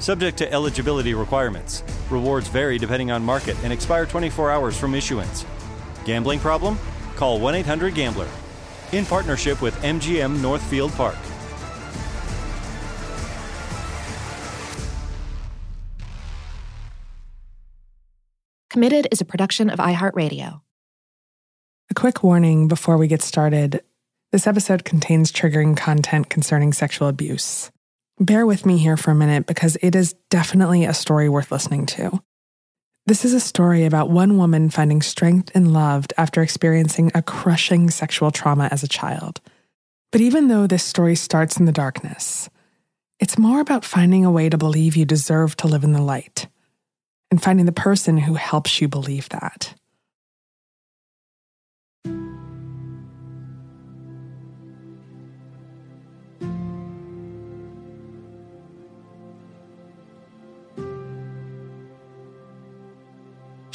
Subject to eligibility requirements. Rewards vary depending on market and expire 24 hours from issuance. Gambling problem? Call 1 800 Gambler. In partnership with MGM Northfield Park. Committed is a production of iHeartRadio. A quick warning before we get started this episode contains triggering content concerning sexual abuse. Bear with me here for a minute because it is definitely a story worth listening to. This is a story about one woman finding strength and love after experiencing a crushing sexual trauma as a child. But even though this story starts in the darkness, it's more about finding a way to believe you deserve to live in the light and finding the person who helps you believe that.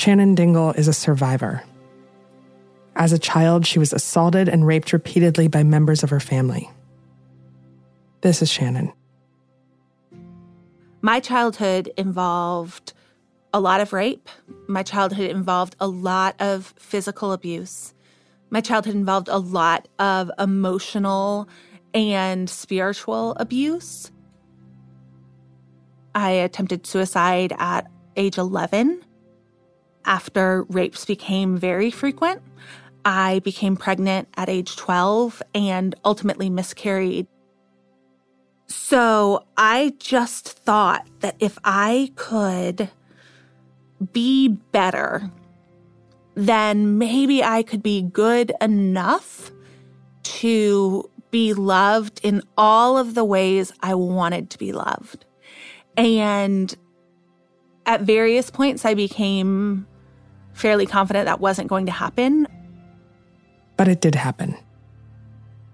Shannon Dingle is a survivor. As a child, she was assaulted and raped repeatedly by members of her family. This is Shannon. My childhood involved a lot of rape. My childhood involved a lot of physical abuse. My childhood involved a lot of emotional and spiritual abuse. I attempted suicide at age 11 after rapes became very frequent. I became pregnant at age 12 and ultimately miscarried. So I just thought that if I could be better, then maybe I could be good enough to be loved in all of the ways I wanted to be loved. And at various points, I became fairly confident that wasn't going to happen. But it did happen.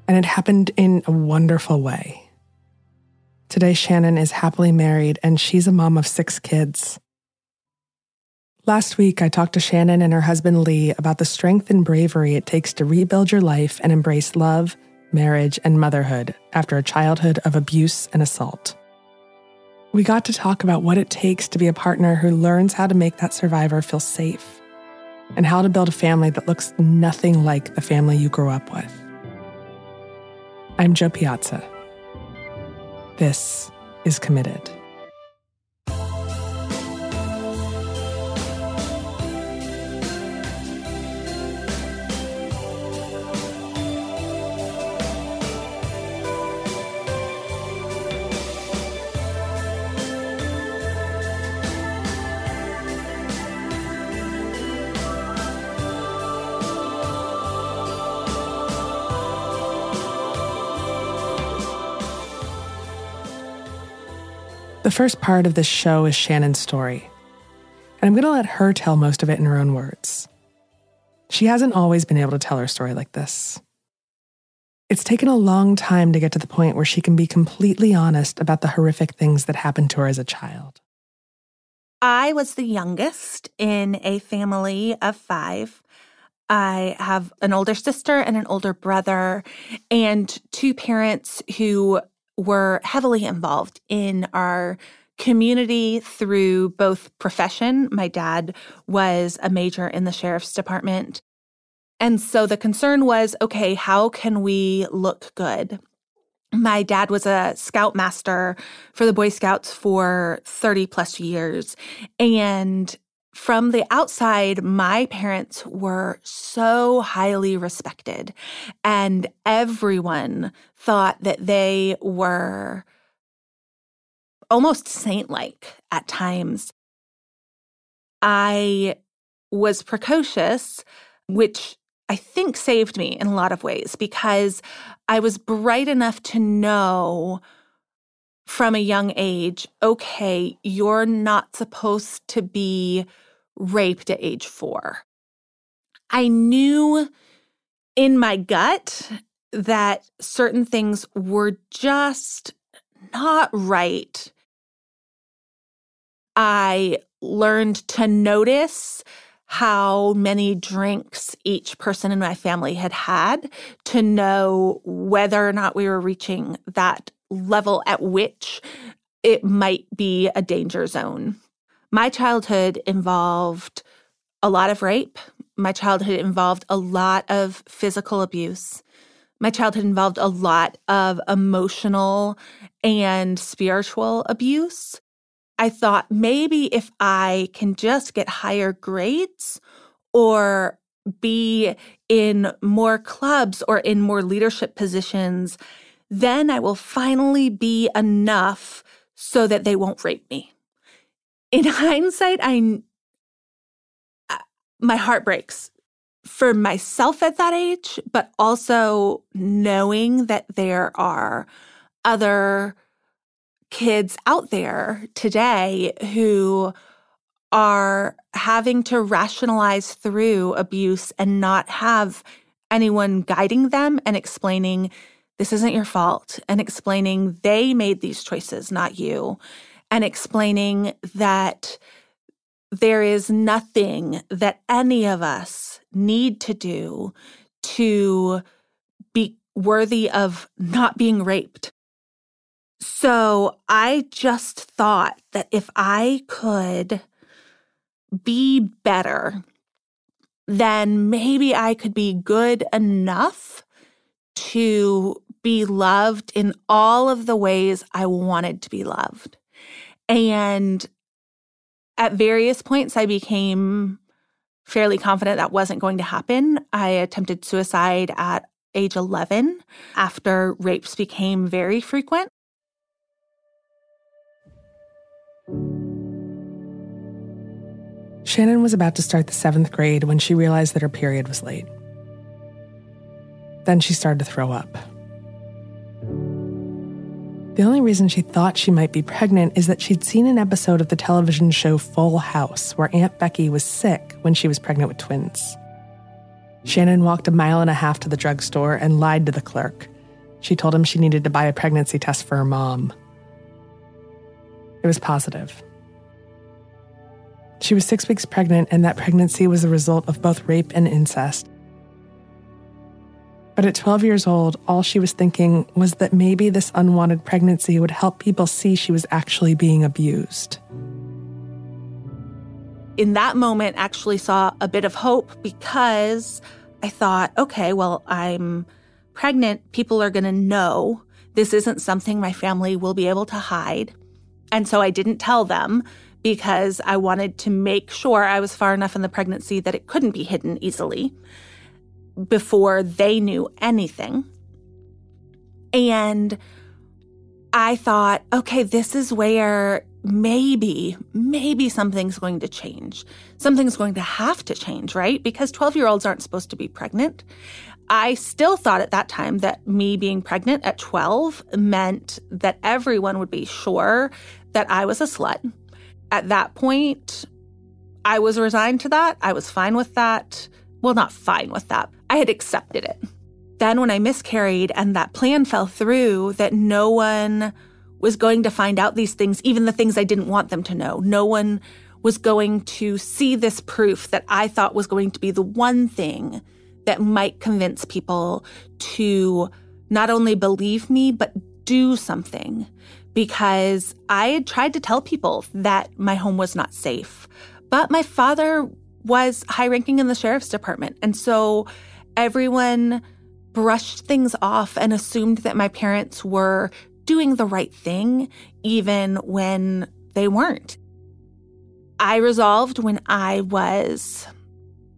And it happened in a wonderful way. Today, Shannon is happily married and she's a mom of six kids. Last week, I talked to Shannon and her husband Lee about the strength and bravery it takes to rebuild your life and embrace love, marriage, and motherhood after a childhood of abuse and assault. We got to talk about what it takes to be a partner who learns how to make that survivor feel safe and how to build a family that looks nothing like the family you grew up with. I'm Jo Piazza. This is Committed. The first part of this show is Shannon's story, and I'm going to let her tell most of it in her own words. She hasn't always been able to tell her story like this. It's taken a long time to get to the point where she can be completely honest about the horrific things that happened to her as a child. I was the youngest in a family of five. I have an older sister and an older brother, and two parents who were heavily involved in our community through both profession. My dad was a major in the sheriff's department. And so the concern was okay, how can we look good? My dad was a scoutmaster for the Boy Scouts for 30 plus years. And from the outside, my parents were so highly respected, and everyone thought that they were almost saint like at times. I was precocious, which I think saved me in a lot of ways because I was bright enough to know from a young age okay, you're not supposed to be raped at age four. I knew in my gut that certain things were just not right. I learned to notice how many drinks each person in my family had had to know whether or not we were reaching that level at which it might be a danger zone. My childhood involved a lot of rape. My childhood involved a lot of physical abuse. My childhood involved a lot of emotional and spiritual abuse. I thought maybe if I can just get higher grades or be in more clubs or in more leadership positions, then I will finally be enough so that they won't rape me. In hindsight, I uh, my heart breaks for myself at that age, but also knowing that there are other kids out there today who are having to rationalize through abuse and not have anyone guiding them and explaining this isn't your fault and explaining they made these choices, not you, and explaining that there is nothing that any of us need to do to be worthy of not being raped. So I just thought that if I could be better, then maybe I could be good enough to be loved in all of the ways I wanted to be loved. And at various points, I became fairly confident that wasn't going to happen. I attempted suicide at age 11 after rapes became very frequent. Shannon was about to start the seventh grade when she realized that her period was late. Then she started to throw up. The only reason she thought she might be pregnant is that she'd seen an episode of the television show Full House where Aunt Becky was sick when she was pregnant with twins. Shannon walked a mile and a half to the drugstore and lied to the clerk. She told him she needed to buy a pregnancy test for her mom. It was positive. She was six weeks pregnant, and that pregnancy was the result of both rape and incest. But at 12 years old, all she was thinking was that maybe this unwanted pregnancy would help people see she was actually being abused. In that moment, I actually saw a bit of hope because I thought, okay, well, I'm pregnant. People are going to know this isn't something my family will be able to hide. And so I didn't tell them because I wanted to make sure I was far enough in the pregnancy that it couldn't be hidden easily before they knew anything. And I thought, okay, this is where maybe, maybe something's going to change. Something's going to have to change, right? Because 12 year olds aren't supposed to be pregnant. I still thought at that time that me being pregnant at 12 meant that everyone would be sure that I was a slut. At that point, I was resigned to that. I was fine with that. Well, not fine with that. I had accepted it. Then, when I miscarried and that plan fell through, that no one was going to find out these things, even the things I didn't want them to know. No one was going to see this proof that I thought was going to be the one thing that might convince people to not only believe me, but do something. Because I had tried to tell people that my home was not safe. But my father was high ranking in the sheriff's department. And so everyone brushed things off and assumed that my parents were doing the right thing, even when they weren't. I resolved when I was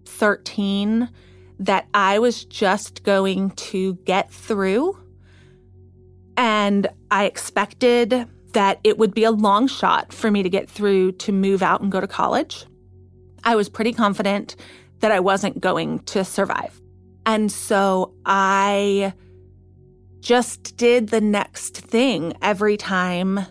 13 that I was just going to get through. And I expected that it would be a long shot for me to get through to move out and go to college. I was pretty confident that I wasn't going to survive. And so I just did the next thing every time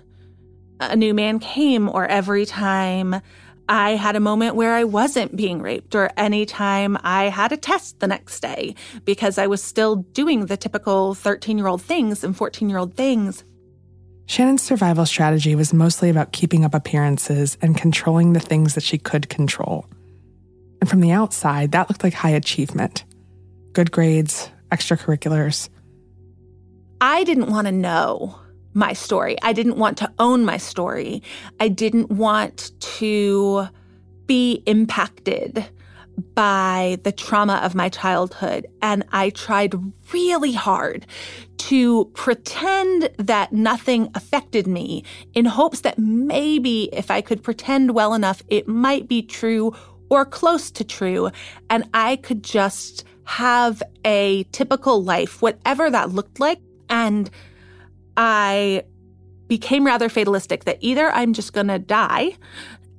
a new man came or every time I had a moment where I wasn't being raped or any time I had a test the next day because I was still doing the typical 13 year old things and 14 year old things. Shannon's survival strategy was mostly about keeping up appearances and controlling the things that she could control. And from the outside, that looked like high achievement good grades, extracurriculars. I didn't want to know my story. I didn't want to own my story. I didn't want to be impacted by the trauma of my childhood. And I tried really hard to pretend that nothing affected me in hopes that maybe if I could pretend well enough, it might be true or close to true. And I could just have a typical life, whatever that looked like. And I became rather fatalistic that either I'm just going to die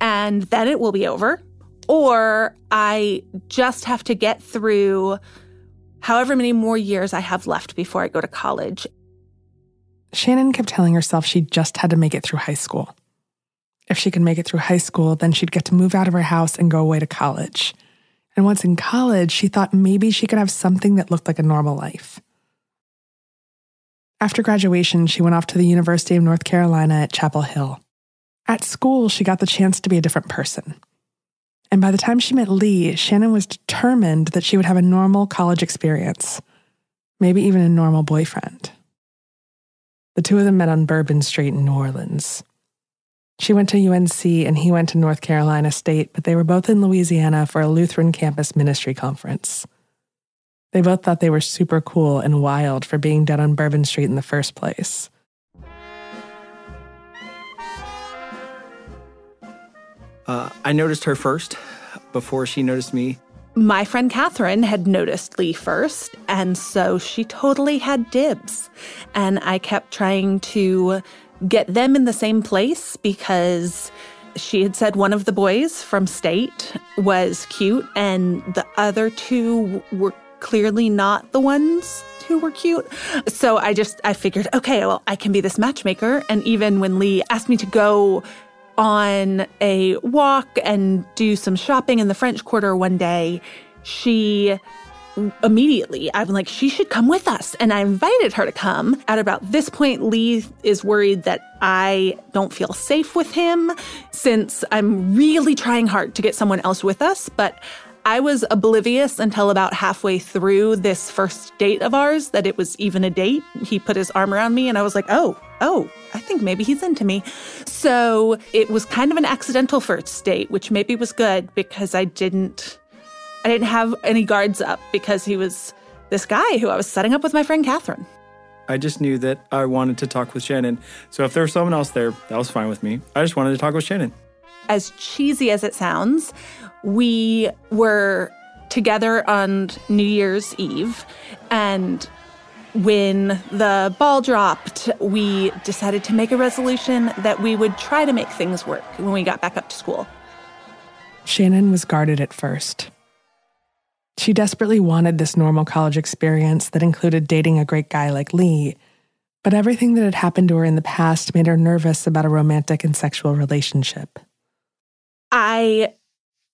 and then it will be over, or I just have to get through however many more years I have left before I go to college. Shannon kept telling herself she just had to make it through high school. If she could make it through high school, then she'd get to move out of her house and go away to college. And once in college, she thought maybe she could have something that looked like a normal life. After graduation, she went off to the University of North Carolina at Chapel Hill. At school, she got the chance to be a different person. And by the time she met Lee, Shannon was determined that she would have a normal college experience, maybe even a normal boyfriend. The two of them met on Bourbon Street in New Orleans. She went to UNC and he went to North Carolina State, but they were both in Louisiana for a Lutheran campus ministry conference. They both thought they were super cool and wild for being dead on Bourbon Street in the first place. Uh, I noticed her first before she noticed me. My friend Catherine had noticed Lee first, and so she totally had dibs. And I kept trying to get them in the same place because she had said one of the boys from state was cute and the other two were clearly not the ones who were cute. So I just, I figured, okay, well, I can be this matchmaker. And even when Lee asked me to go on a walk and do some shopping in the French Quarter one day, she immediately I'm like, she should come with us. And I invited her to come. At about this point, Lee is worried that I don't feel safe with him since I'm really trying hard to get someone else with us. But I was oblivious until about halfway through this first date of ours that it was even a date. He put his arm around me and I was like, oh, oh, I think maybe he's into me. So it was kind of an accidental first date, which maybe was good because I didn't I didn't have any guards up because he was this guy who I was setting up with my friend Catherine. I just knew that I wanted to talk with Shannon. So if there was someone else there, that was fine with me. I just wanted to talk with Shannon. As cheesy as it sounds, we were together on New Year's Eve. And when the ball dropped, we decided to make a resolution that we would try to make things work when we got back up to school. Shannon was guarded at first. She desperately wanted this normal college experience that included dating a great guy like Lee, But everything that had happened to her in the past made her nervous about a romantic and sexual relationship. I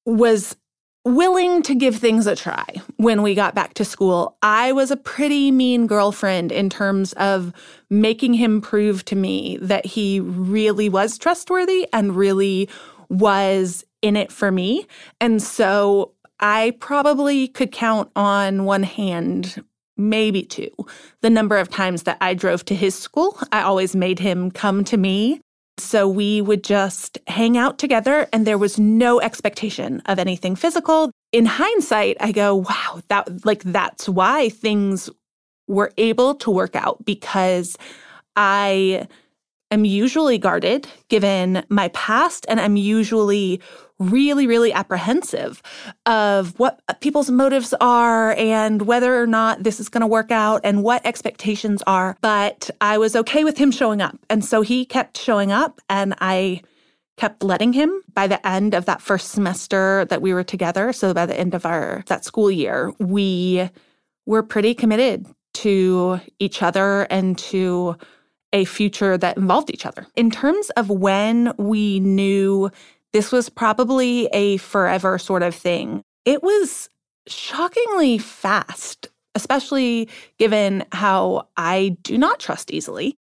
was willing to give things a try when we got back to school. I was a pretty mean girlfriend in terms of making him prove to me that he really was trustworthy and really was in it for me. And so I probably could count on one hand, maybe two, the number of times that I drove to his school. I always made him come to me. So we would just hang out together and there was no expectation of anything physical. In hindsight, I go, wow, that like that's why things were able to work out because I am usually guarded given my past and I'm usually really, really apprehensive of what people's motives are and whether or not this is going to work out and what expectations are. But I was okay with him showing up. And so he kept showing up and I kept letting him by the end of that first semester that we were together so by the end of our that school year we were pretty committed to each other and to a future that involved each other in terms of when we knew this was probably a forever sort of thing. It was shockingly fast, especially given how I do not trust easily.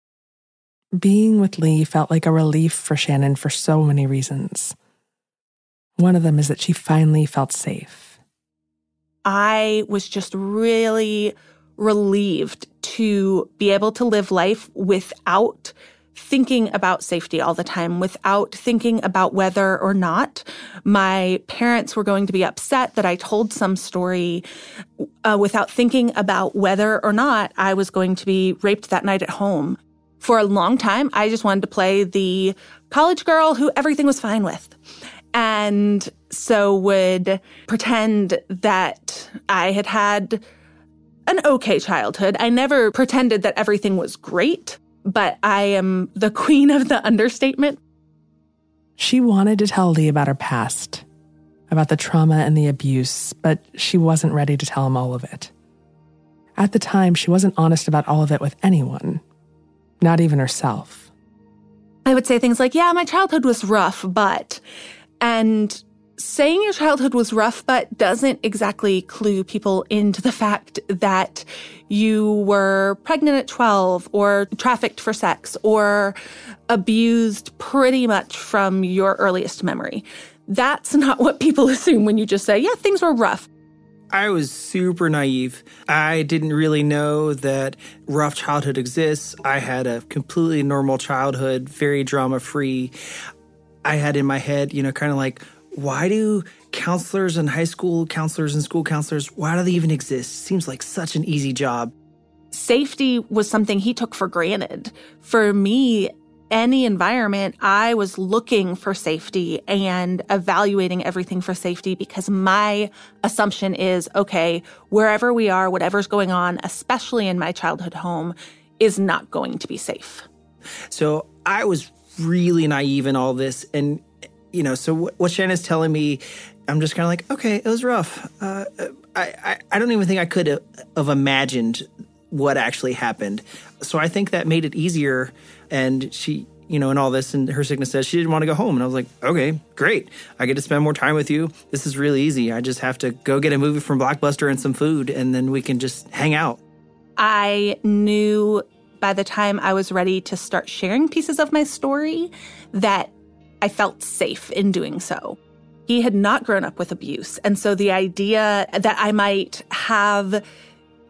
Being with Lee felt like a relief for Shannon for so many reasons. One of them is that she finally felt safe. I was just really relieved to be able to live life without thinking about safety all the time without thinking about whether or not my parents were going to be upset that I told some story uh, without thinking about whether or not I was going to be raped that night at home. For a long time, I just wanted to play the college girl who everything was fine with. And so would pretend that I had had an okay childhood. I never pretended that everything was great but I am the queen of the understatement. She wanted to tell Lee about her past, about the trauma and the abuse, but she wasn't ready to tell him all of it. At the time, she wasn't honest about all of it with anyone, not even herself. I would say things like, Yeah, my childhood was rough, but. And saying your childhood was rough, but doesn't exactly clue people into the fact that you were pregnant at 12 or trafficked for sex or abused pretty much from your earliest memory. That's not what people assume when you just say, yeah, things were rough. I was super naive. I didn't really know that rough childhood exists. I had a completely normal childhood, very drama free. I had in my head, you know, kind of like, why do counselors and high school counselors and school counselors, why do they even exist? Seems like such an easy job. Safety was something he took for granted. For me, any environment, I was looking for safety and evaluating everything for safety because my assumption is okay, wherever we are, whatever's going on, especially in my childhood home, is not going to be safe. So I was really naive in all this. And you know, so what Shannon's telling me, I'm just kind of like, okay, it was rough. Uh, I, I, I don't even think I could have imagined what actually happened. So I think that made it easier. And she, you know, and all this, and her sickness says she didn't want to go home. And I was like, okay, great. I get to spend more time with you. This is really easy. I just have to go get a movie from Blockbuster and some food, and then we can just hang out. I knew by the time I was ready to start sharing pieces of my story that I felt safe in doing so. He had not grown up with abuse. And so the idea that I might have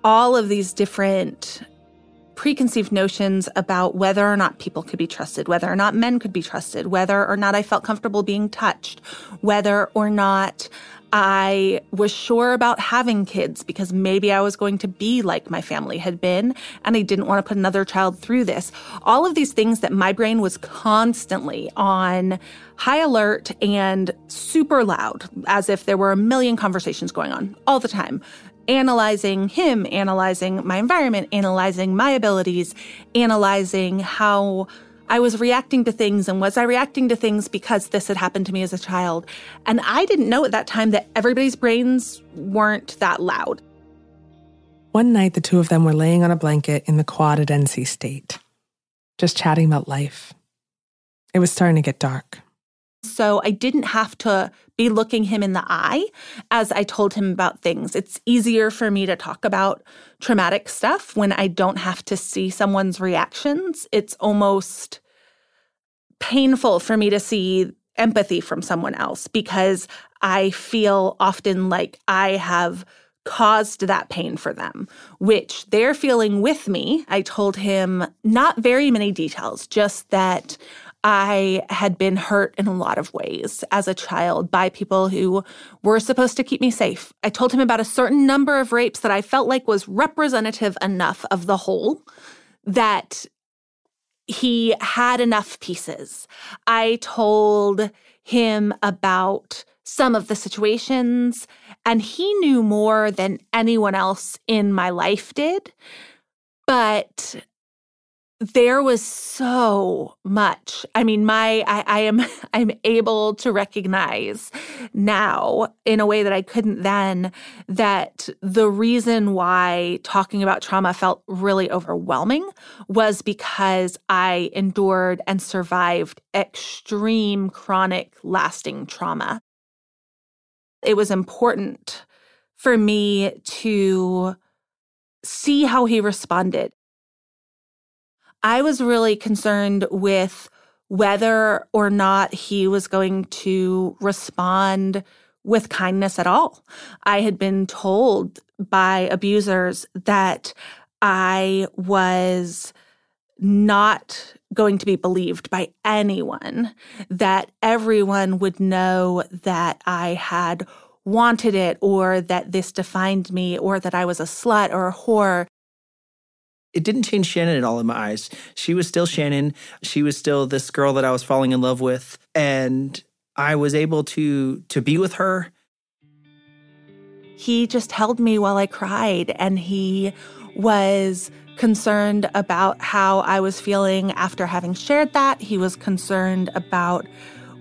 all of these different preconceived notions about whether or not people could be trusted, whether or not men could be trusted, whether or not I felt comfortable being touched, whether or not I was sure about having kids because maybe I was going to be like my family had been and I didn't want to put another child through this. All of these things that my brain was constantly on high alert and super loud, as if there were a million conversations going on all the time. Analyzing him, analyzing my environment, analyzing my abilities, analyzing how I was reacting to things and was I reacting to things because this had happened to me as a child? And I didn't know at that time that everybody's brains weren't that loud. One night, the two of them were laying on a blanket in the quad at NC State. just chatting about life. It was starting to get dark. So I didn't have to be looking him in the eye as I told him about things. It's easier for me to talk about traumatic stuff when I don't have to see someone's reactions. It's almost painful for me to see empathy from someone else because I feel often like I have caused that pain for them, which they're feeling with me. I told him not very many details, just that I had been hurt in a lot of ways as a child by people who were supposed to keep me safe. I told him about a certain number of rapes that I felt like was representative enough of the whole that he had enough pieces. I told him about some of the situations, and he knew more than anyone else in my life did. But there was so much. I mean my I, I, am i'm able to recognize now in a way that i couldn't then that the reason why talking about trauma felt really overwhelming was because i endured and survived extreme chronic lasting trauma. It was important for me to see how he responded I was really concerned with whether or not he was going to respond with kindness at all. I had been told by abusers that I was not going to be believed by anyone, that everyone would know that I had wanted it or that this defined me or that I was a slut or a whore it didn't change Shannon at all in my eyes. She was still Shannon. She was still this girl that I was falling in love with and I was able to to be with her. He just held me while I cried and he was concerned about how I was feeling after having shared that. He was concerned about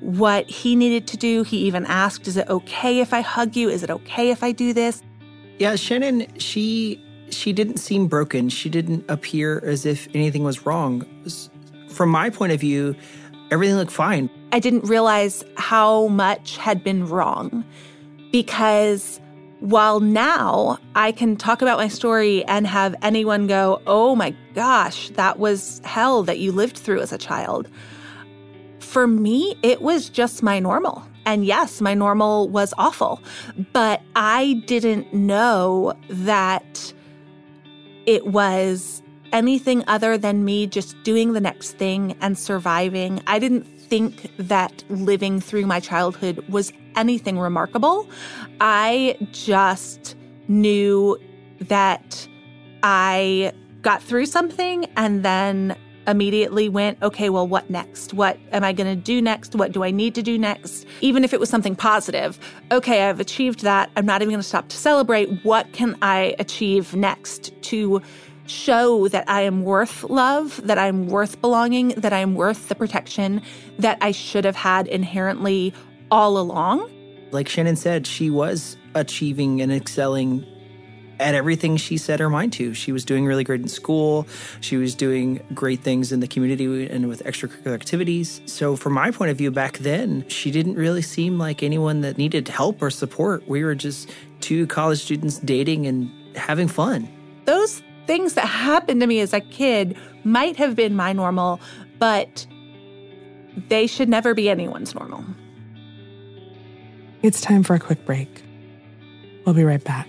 what he needed to do. He even asked, "Is it okay if I hug you? Is it okay if I do this?" Yeah, Shannon, she she didn't seem broken. She didn't appear as if anything was wrong. From my point of view, everything looked fine. I didn't realize how much had been wrong because while now I can talk about my story and have anyone go, oh my gosh, that was hell that you lived through as a child. For me, it was just my normal. And yes, my normal was awful, but I didn't know that it was anything other than me just doing the next thing and surviving. I didn't think that living through my childhood was anything remarkable. I just knew that I got through something and then immediately went, okay, well, what next? What am I going to do next? What do I need to do next? Even if it was something positive, okay, I've achieved that. I'm not even going to stop to celebrate. What can I achieve next to show that I am worth love, that I'm worth belonging, that I'm worth the protection that I should have had inherently all along? Like Shannon said, she was achieving and excelling at everything she set her mind to. She was doing really great in school. She was doing great things in the community and with extracurricular activities. So, from my point of view back then, she didn't really seem like anyone that needed help or support. We were just two college students dating and having fun. Those things that happened to me as a kid might have been my normal, but they should never be anyone's normal. It's time for a quick break. We'll be right back.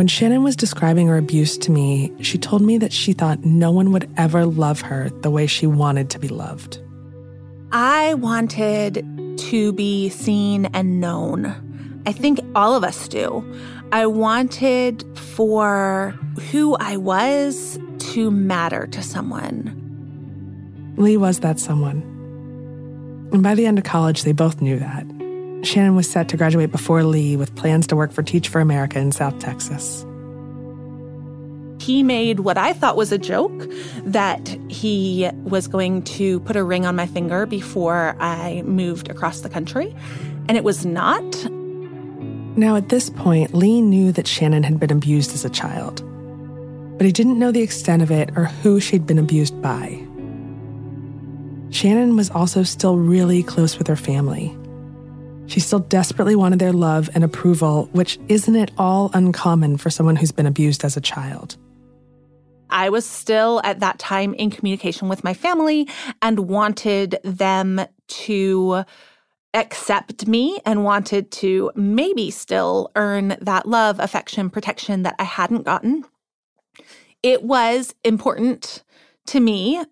When Shannon was describing her abuse to me, she told me that she thought no one would ever love her the way she wanted to be loved. I wanted to be seen and known. I think all of us do. I wanted for who I was to matter to someone. Lee was that someone. And by the end of college, they both knew that. Shannon was set to graduate before Lee with plans to work for Teach for America in South Texas. He made what I thought was a joke that he was going to put a ring on my finger before I moved across the country, and it was not. Now, at this point, Lee knew that Shannon had been abused as a child, but he didn't know the extent of it or who she'd been abused by. Shannon was also still really close with her family. She still desperately wanted their love and approval, which isn't at all uncommon for someone who's been abused as a child. I was still at that time in communication with my family and wanted them to accept me and wanted to maybe still earn that love, affection, protection that I hadn't gotten. It was important to me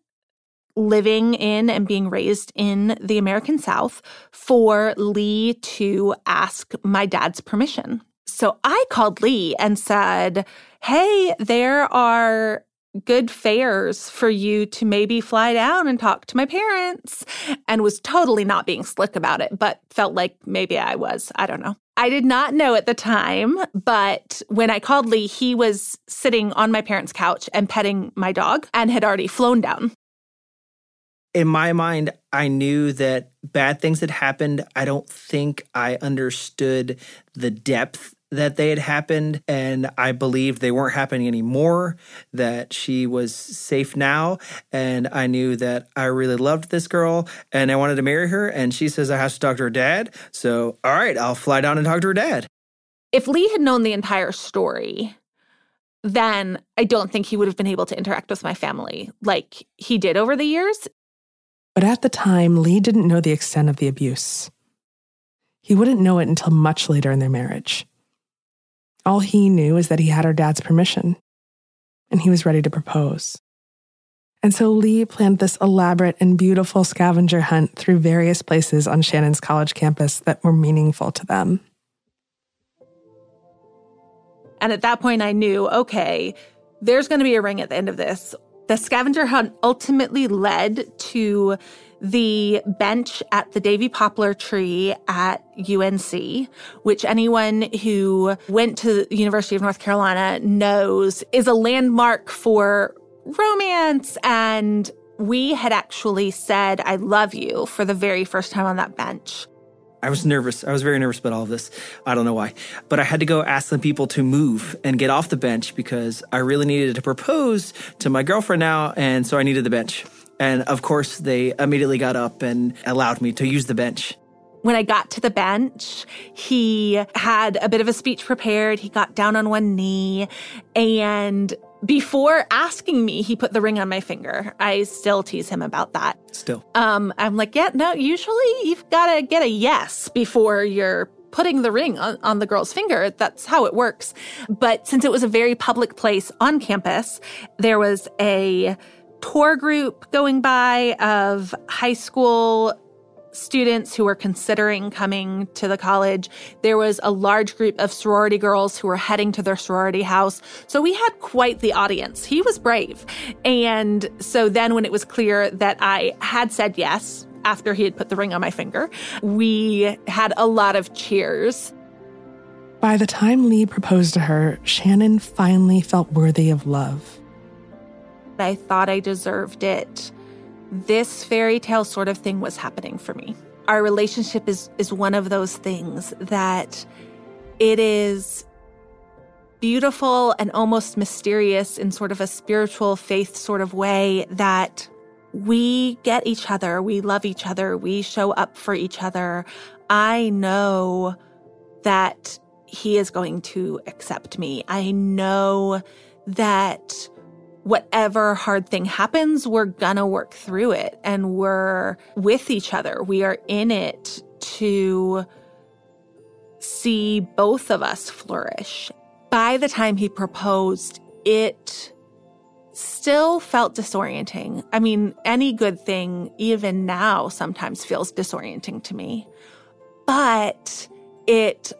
living in and being raised in the American South for Lee to ask my dad's permission. So I called Lee and said, Hey, there are good fares for you to maybe fly down and talk to my parents. And was totally not being slick about it, but felt like maybe I was. I don't know. I did not know at the time, but when I called Lee, he was sitting on my parents' couch and petting my dog and had already flown down in my mind, I knew that bad things had happened. I don't think I understood the depth that they had happened, and I believed they weren't happening anymore, that she was safe now. And I knew that I really loved this girl and I wanted to marry her. And she says I have to talk to her dad. So, all right, I'll fly down and talk to her dad. If Lee had known the entire story, then I don't think he would have been able to interact with my family like he did over the years. But at the time, Lee didn't know the extent of the abuse. He wouldn't know it until much later in their marriage. All he knew is that he had her dad's permission, and he was ready to propose. And so Lee planned this elaborate and beautiful scavenger hunt through various places on Shannon's college campus that were meaningful to them. And at that point, I knew okay, there's going to be a ring at the end of this, the scavenger hunt ultimately led to the bench at the Davie Poplar tree at UNC, which anyone who went to the University of North Carolina knows is a landmark for romance. And we had actually said, I love you for the very first time on that bench. I was nervous. I was very nervous about all of this. I don't know why. But I had to go ask some people to move and get off the bench because I really needed to propose to my girlfriend now. And so I needed the bench. And of course, they immediately got up and allowed me to use the bench. When I got to the bench, he had a bit of a speech prepared. He got down on one knee and before asking me, he put the ring on my finger. I still tease him about that. Still. Um, I'm like, yeah, no, usually you've got to get a yes before you're putting the ring on, on, the girl's finger. That's how it works. But since it was a very public place on campus, there was a tour group going by of high school students who were considering coming to the college. There was a large group of sorority girls who were heading to their sorority house. So we had quite the audience. He was brave. And so then when it was clear that I had said yes, after he had put the ring on my finger, we had a lot of cheers. By the time Lee proposed to her, Shannon finally felt worthy of love. I thought I deserved it this fairy tale sort of thing was happening for me. Our relationship is is one of those things that it is beautiful and almost mysterious in sort of a spiritual faith sort of way that we get each other, we love each other, we show up for each other. I know that he is going to accept me. I know that whatever hard thing happens, we're gonna work through it and we're with each other. We are in it to see both of us flourish. By the time he proposed, it still felt disorienting. I mean, any good thing, even now, sometimes feels disorienting to me. But it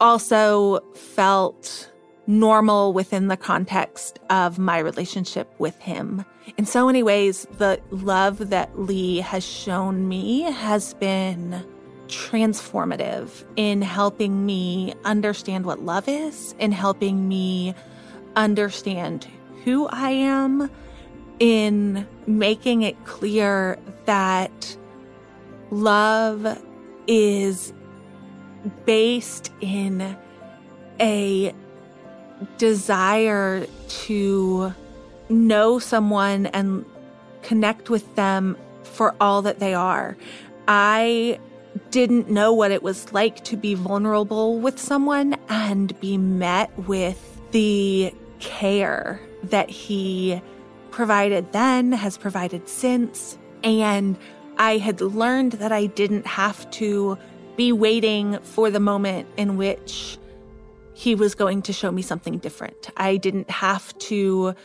also felt normal within the context of my relationship with him. In so many ways, the love that Lee has shown me has been transformative in helping me understand what love is, in helping me understand who I am, in making it clear that love is based in a desire to know someone and connect with them for all that they are. I didn't know what it was like to be vulnerable with someone and be met with the care that he provided then, has provided since. And I had learned that I didn't have to be waiting for the moment in which he was going to show me something different. I didn't have to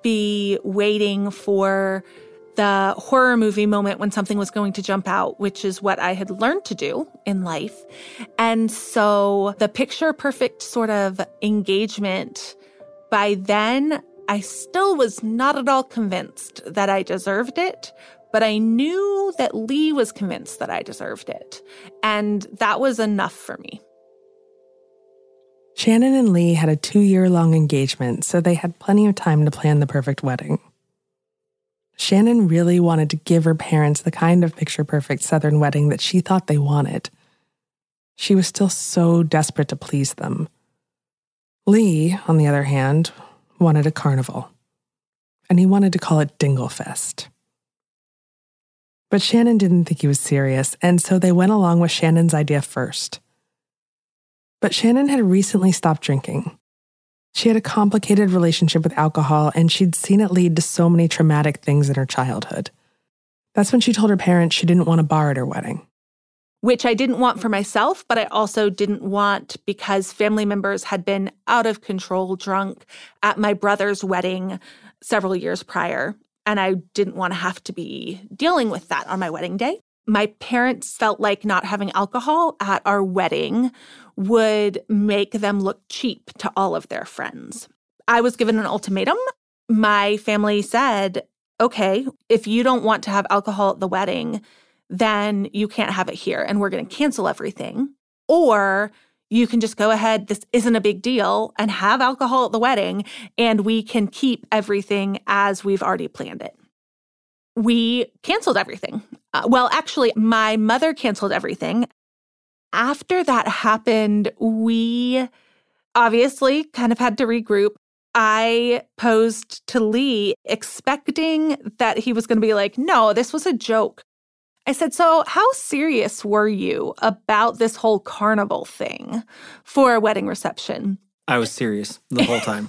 be waiting for the horror movie moment when something was going to jump out, which is what I had learned to do in life. And so the picture perfect sort of engagement, by then, I still was not at all convinced that I deserved it, but I knew that Lee was convinced that I deserved it. And that was enough for me. Shannon and Lee had a two year long engagement, so they had plenty of time to plan the perfect wedding. Shannon really wanted to give her parents the kind of picture perfect Southern wedding that she thought they wanted. She was still so desperate to please them. Lee, on the other hand, wanted a carnival, and he wanted to call it Dinglefest. But Shannon didn't think he was serious, and so they went along with Shannon's idea first. But Shannon had recently stopped drinking. She had a complicated relationship with alcohol, and she'd seen it lead to so many traumatic things in her childhood. That's when she told her parents she didn't want a bar at her wedding. Which I didn't want for myself, but I also didn't want because family members had been out of control drunk at my brother's wedding several years prior. And I didn't want to have to be dealing with that on my wedding day. My parents felt like not having alcohol at our wedding would make them look cheap to all of their friends. I was given an ultimatum. My family said, okay, if you don't want to have alcohol at the wedding, then you can't have it here and we're going to cancel everything. Or you can just go ahead. This isn't a big deal and have alcohol at the wedding, and we can keep everything as we've already planned it. We canceled everything. Uh, well, actually, my mother canceled everything. After that happened, we obviously kind of had to regroup. I posed to Lee expecting that he was going to be like, no, this was a joke. I said, So, how serious were you about this whole carnival thing for a wedding reception? I was serious the whole time.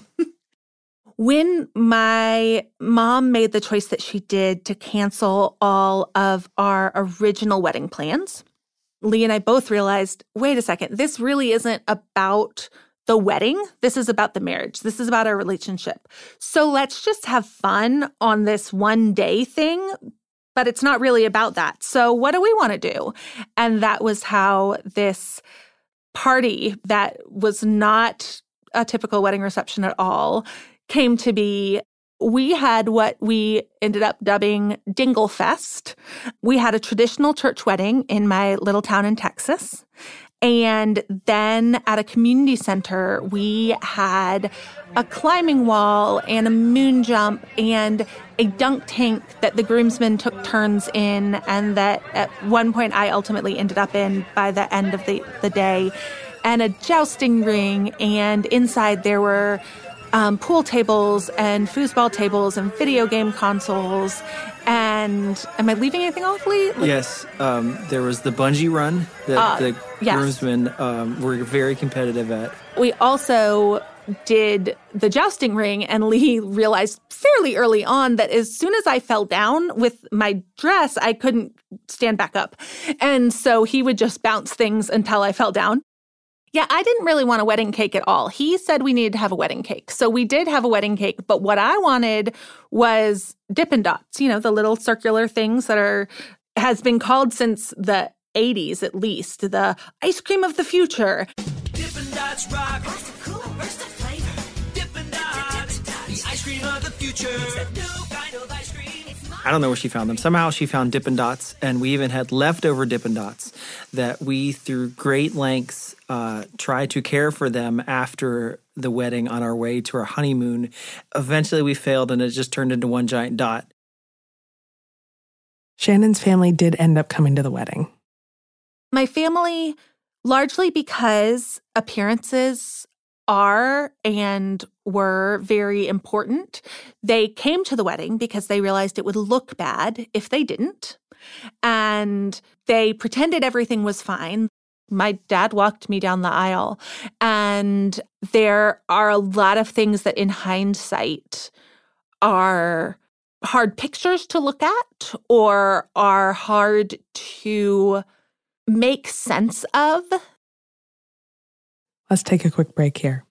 when my mom made the choice that she did to cancel all of our original wedding plans, Lee and I both realized wait a second, this really isn't about the wedding. This is about the marriage. This is about our relationship. So let's just have fun on this one day thing but it's not really about that. So, what do we want to do? And that was how this party that was not a typical wedding reception at all came to be. We had what we ended up dubbing Dingle Fest. We had a traditional church wedding in my little town in Texas. And then at a community center, we had a climbing wall and a moon jump and a dunk tank that the groomsmen took turns in, and that at one point I ultimately ended up in by the end of the, the day, and a jousting ring. And inside there were um, pool tables and foosball tables and video game consoles and am I leaving anything off, Lee? Yes, um, there was the bungee run that uh, the yes. groomsmen um, were very competitive at. We also did the jousting ring, and Lee realized fairly early on that as soon as I fell down with my dress, I couldn't stand back up. And so he would just bounce things until I fell down. Yeah, I didn't really want a wedding cake at all. He said we needed to have a wedding cake. So we did have a wedding cake, but what I wanted was Dippin' Dots, you know, the little circular things that are has been called since the 80s at least, the ice cream of the future. Dippin' Dots rock. Where's the cool? Where's the flavor? Dippin' Dots, the ice cream of the future. I don't know where she found them. Somehow she found Dippin' Dots, and we even had leftover Dippin' Dots that we, through great lengths, uh, tried to care for them after the wedding on our way to our honeymoon. Eventually, we failed, and it just turned into one giant dot. Shannon's family did end up coming to the wedding. My family, largely because appearances are and were very important. They came to the wedding because they realized it would look bad if they didn't. And they pretended everything was fine. My dad walked me down the aisle, and there are a lot of things that, in hindsight, are hard pictures to look at or are hard to make sense of Let's take a quick break here.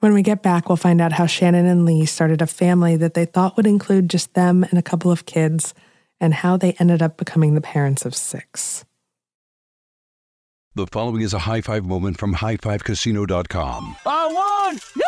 When we get back, we'll find out how Shannon and Lee started a family that they thought would include just them and a couple of kids, and how they ended up becoming the parents of six. The following is a high five moment from highfivecasino.com. I won!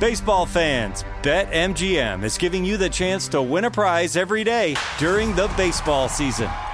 Baseball fans, BetMGM is giving you the chance to win a prize every day during the baseball season.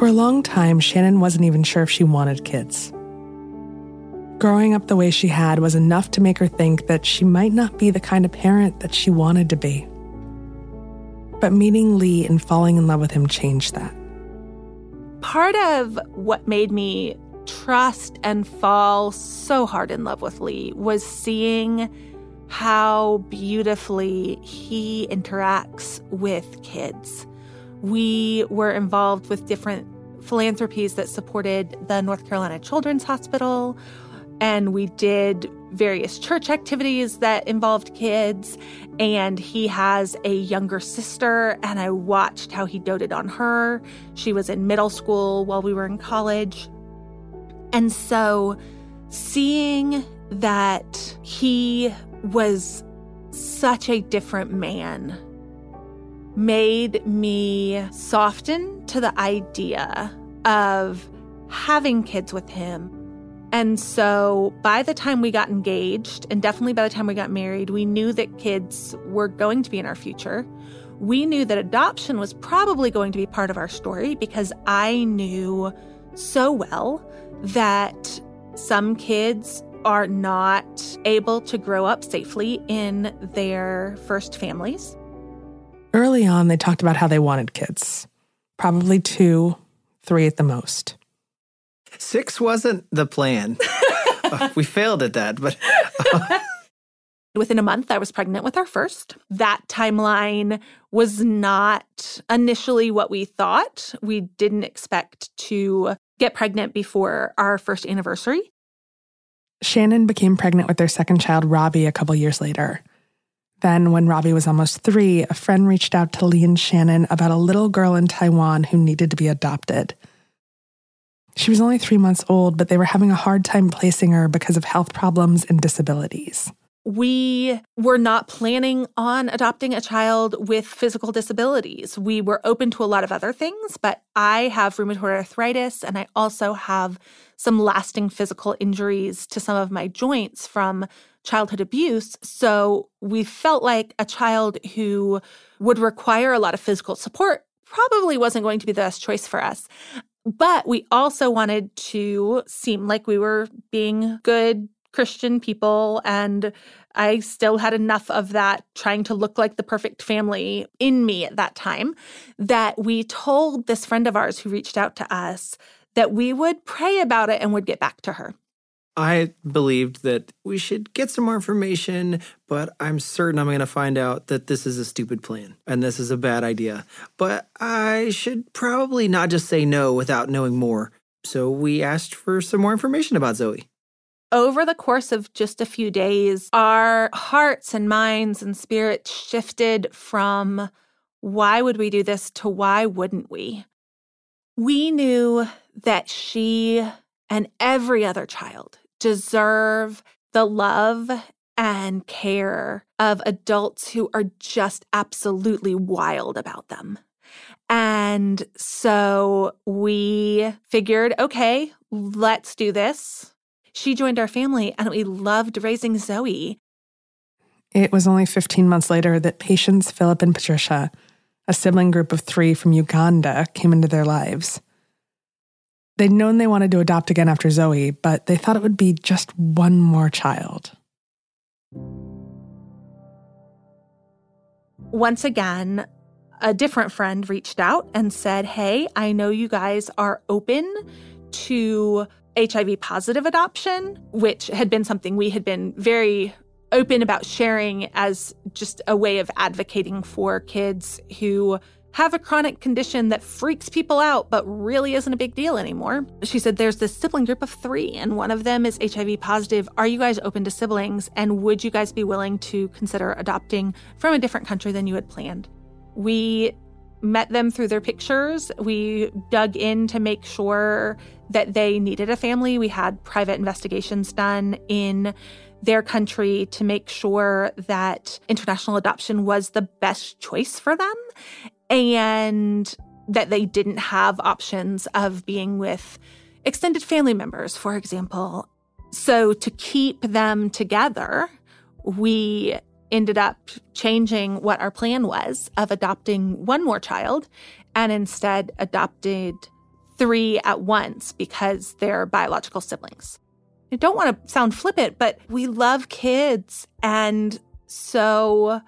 For a long time, Shannon wasn't even sure if she wanted kids. Growing up the way she had was enough to make her think that she might not be the kind of parent that she wanted to be. But meeting Lee and falling in love with him changed that. Part of what made me trust and fall so hard in love with Lee was seeing how beautifully he interacts with kids. We were involved with different philanthropies that supported the North Carolina Children's Hospital, and we did various church activities that involved kids. And he has a younger sister, and I watched how he doted on her. She was in middle school while we were in college. And so seeing that he was such a different man made me soften to the idea of having kids with him. And so by the time we got engaged, and definitely by the time we got married, we knew that kids were going to be in our future. We knew that adoption was probably going to be part of our story because I knew so well that some kids are not able to grow up safely in their first families. Early on, they talked about how they wanted kids probably two, three at the most. Six wasn't the plan. uh, we failed at that, but. Uh, Within a month, I was pregnant with our first. That timeline was not initially what we thought. We didn't expect to get pregnant before our first anniversary. Shannon became pregnant with their second child, Robbie, a couple years later. Then, when Robbie was almost three, a friend reached out to Lee and Shannon about a little girl in Taiwan who needed to be adopted. She was only three months old, but they were having a hard time placing her because of health problems and disabilities. We were not planning on adopting a child with physical disabilities. We were open to a lot of other things, but I have rheumatoid arthritis and I also have some lasting physical injuries to some of my joints from childhood abuse. So we felt like a child who would require a lot of physical support probably wasn't going to be the best choice for us. But we also wanted to seem like we were being good Christian people. And I still had enough of that trying to look like the perfect family in me at that time that we told this friend of ours who reached out to us that we would pray about it and would get back to her. I believed that we should get some more information, but I'm certain I'm going to find out that this is a stupid plan and this is a bad idea. But I should probably not just say no without knowing more. So we asked for some more information about Zoe. Over the course of just a few days, our hearts and minds and spirits shifted from why would we do this to why wouldn't we? We knew that she and every other child deserve the love and care of adults who are just absolutely wild about them. And so we figured, okay, let's do this. She joined our family and we loved raising Zoe. It was only 15 months later that Patience, Philip, and Patricia, a sibling group of three from Uganda, came into their lives. They'd known they wanted to adopt again after Zoe, but they thought it would be just one more child. once again, a different friend reached out and said, Hey, I know you guys are open to HIV positive adoption, which had been something we had been very open about sharing as just a way of advocating for kids who have a chronic condition that freaks people out but really isn't a big deal anymore. She said there's this sibling group of 3 and one of them is HIV positive. Are you guys open to siblings and would you guys be willing to consider adopting from a different country than you had planned? We met them through their pictures. We dug in to make sure that they needed a family. We had private investigations done in their country to make sure that international adoption was the best choice for them and that they didn't have options of being with extended family members, for example. So, to keep them together, we ended up changing what our plan was of adopting one more child and instead adopted three at once because they're biological siblings. I don't want to sound flippant, but we love kids. And so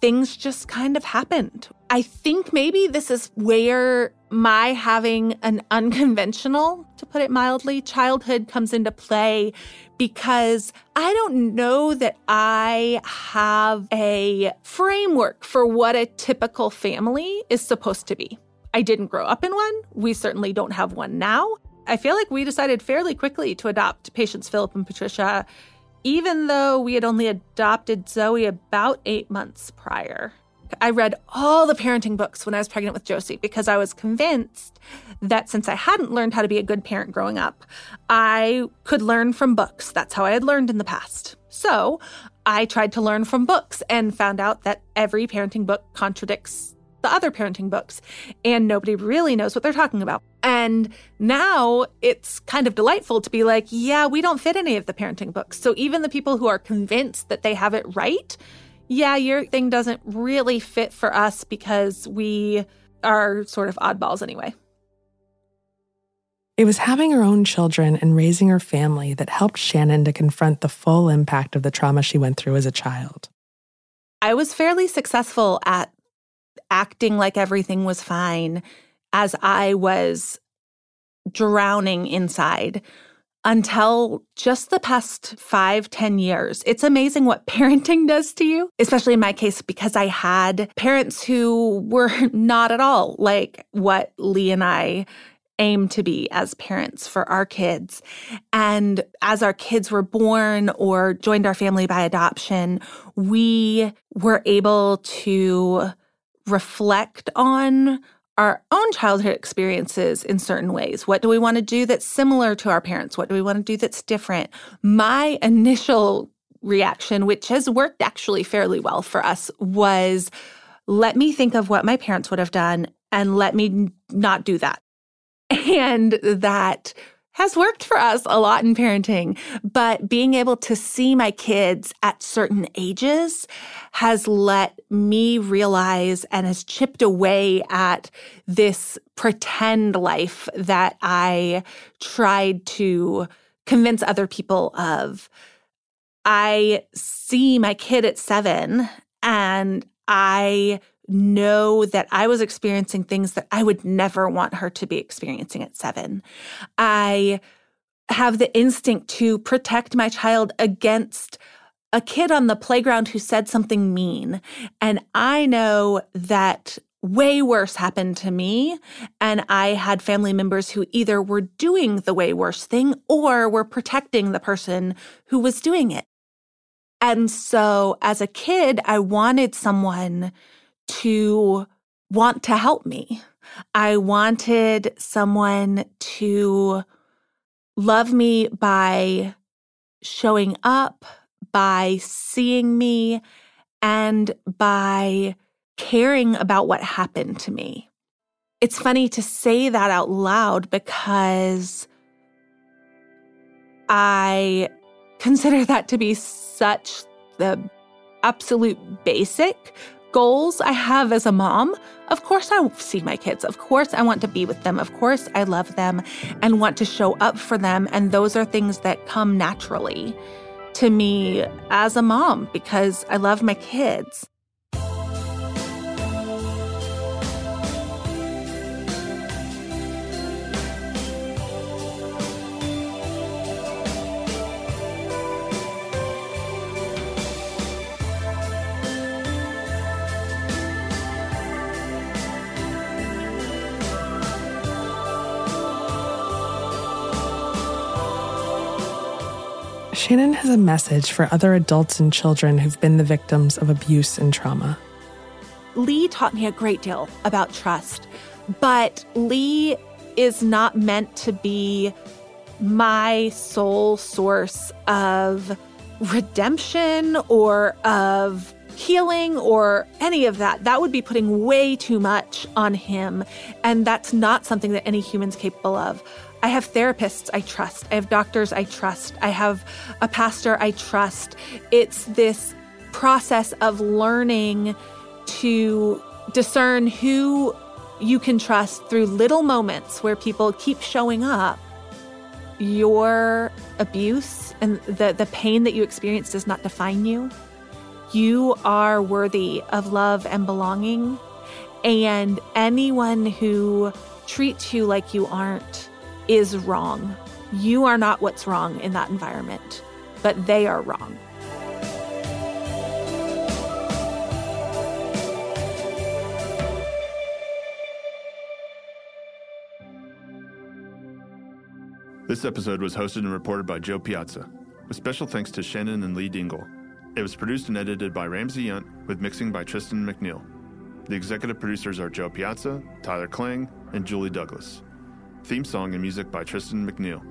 things just kind of happened. I think maybe this is where my having an unconventional, to put it mildly, childhood comes into play because I don't know that I have a framework for what a typical family is supposed to be. I didn't grow up in one. We certainly don't have one now. I feel like we decided fairly quickly to adopt Patience Philip and Patricia, even though we had only adopted Zoe about eight months prior. I read all the parenting books when I was pregnant with Josie because I was convinced that since I hadn't learned how to be a good parent growing up, I could learn from books. That's how I had learned in the past. So I tried to learn from books and found out that every parenting book contradicts the other parenting books, and nobody really knows what they're talking about. And now it's kind of delightful to be like, yeah, we don't fit any of the parenting books. So even the people who are convinced that they have it right, yeah, your thing doesn't really fit for us because we are sort of oddballs anyway. It was having her own children and raising her family that helped Shannon to confront the full impact of the trauma she went through as a child. I was fairly successful at acting like everything was fine as I was drowning inside until just the past five, ten years. It's amazing what parenting does to you, especially in my case, because I had parents who were not at all like what Lee and I aim to be as parents for our kids. And as our kids were born or joined our family by adoption, we were able to reflect on our own childhood experiences in certain ways. What do we want to do that's similar to our parents? What do we want to do that's different? My initial reaction, which has worked actually fairly well for us, was let me think of what my parents would have done and let me not do that. And that has worked for us a lot in parenting, but being able to see my kids at certain ages has let me realize and has chipped away at this pretend life that I tried to convince other people of. I see my kid at seven and I know that I was experiencing things that I would never want her to be experiencing at seven. I have the instinct to protect my child against a kid on the playground who said something mean. And I know that way worse happened to me. And I had family members who either were doing the way worse thing or were protecting the person who was doing it. And so as a kid, I wanted someone to want to help me. I wanted someone to love me by showing up, by seeing me, and by caring about what happened to me. It's funny to say that out loud because I consider that to be such the absolute basic goals I have as a mom, of course I see my kids. Of course I want to be with them. Of course I love them and want to show up for them. And those are things that come naturally to me as a mom because I love my kids. Shannon has a message for other adults and children who've been the victims of abuse and trauma. Lee taught me a great deal about trust, but Lee is not meant to be my sole source of redemption or of healing or any of that. That would be putting way too much on him. And that's not something that any human's capable of. I have therapists I trust. I have doctors I trust. I have a pastor I trust. It's this process of learning to discern who you can trust through little moments where people keep showing up. Your abuse and the, the pain that you experience does not define you. You are worthy of love and belonging. And anyone who treats you like you aren't is wrong. You are not what's wrong in that environment, but they are wrong. This episode was hosted and reported by Jo Piazza, with special thanks to Shannon and Lee Dingle. It was produced and edited by Ramsey Yunt, with mixing by Tristan McNeil. The executive producers are Jo Piazza, Tyler Klang, and Julie Douglas. Theme song and music by Tristan McNeil.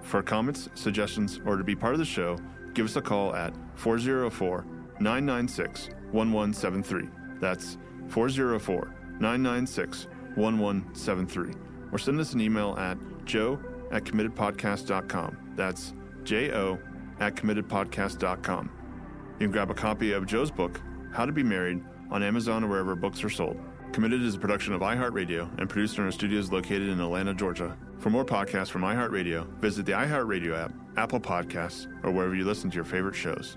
For comments, suggestions, or to be part of the show, give us a call at 404 996 1173. That's 404 996 1173. Or send us an email at jo at committedpodcast.com. That's J O at committedpodcast.com. You can grab a copy of Jo's book, How to Be Married, on Amazon or wherever books are sold. Committed is a production of iHeartRadio and produced in our studios located in Atlanta, Georgia. For more podcasts from iHeartRadio, visit the iHeartRadio app, Apple Podcasts, or wherever you listen to your favorite shows.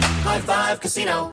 High Five Casino.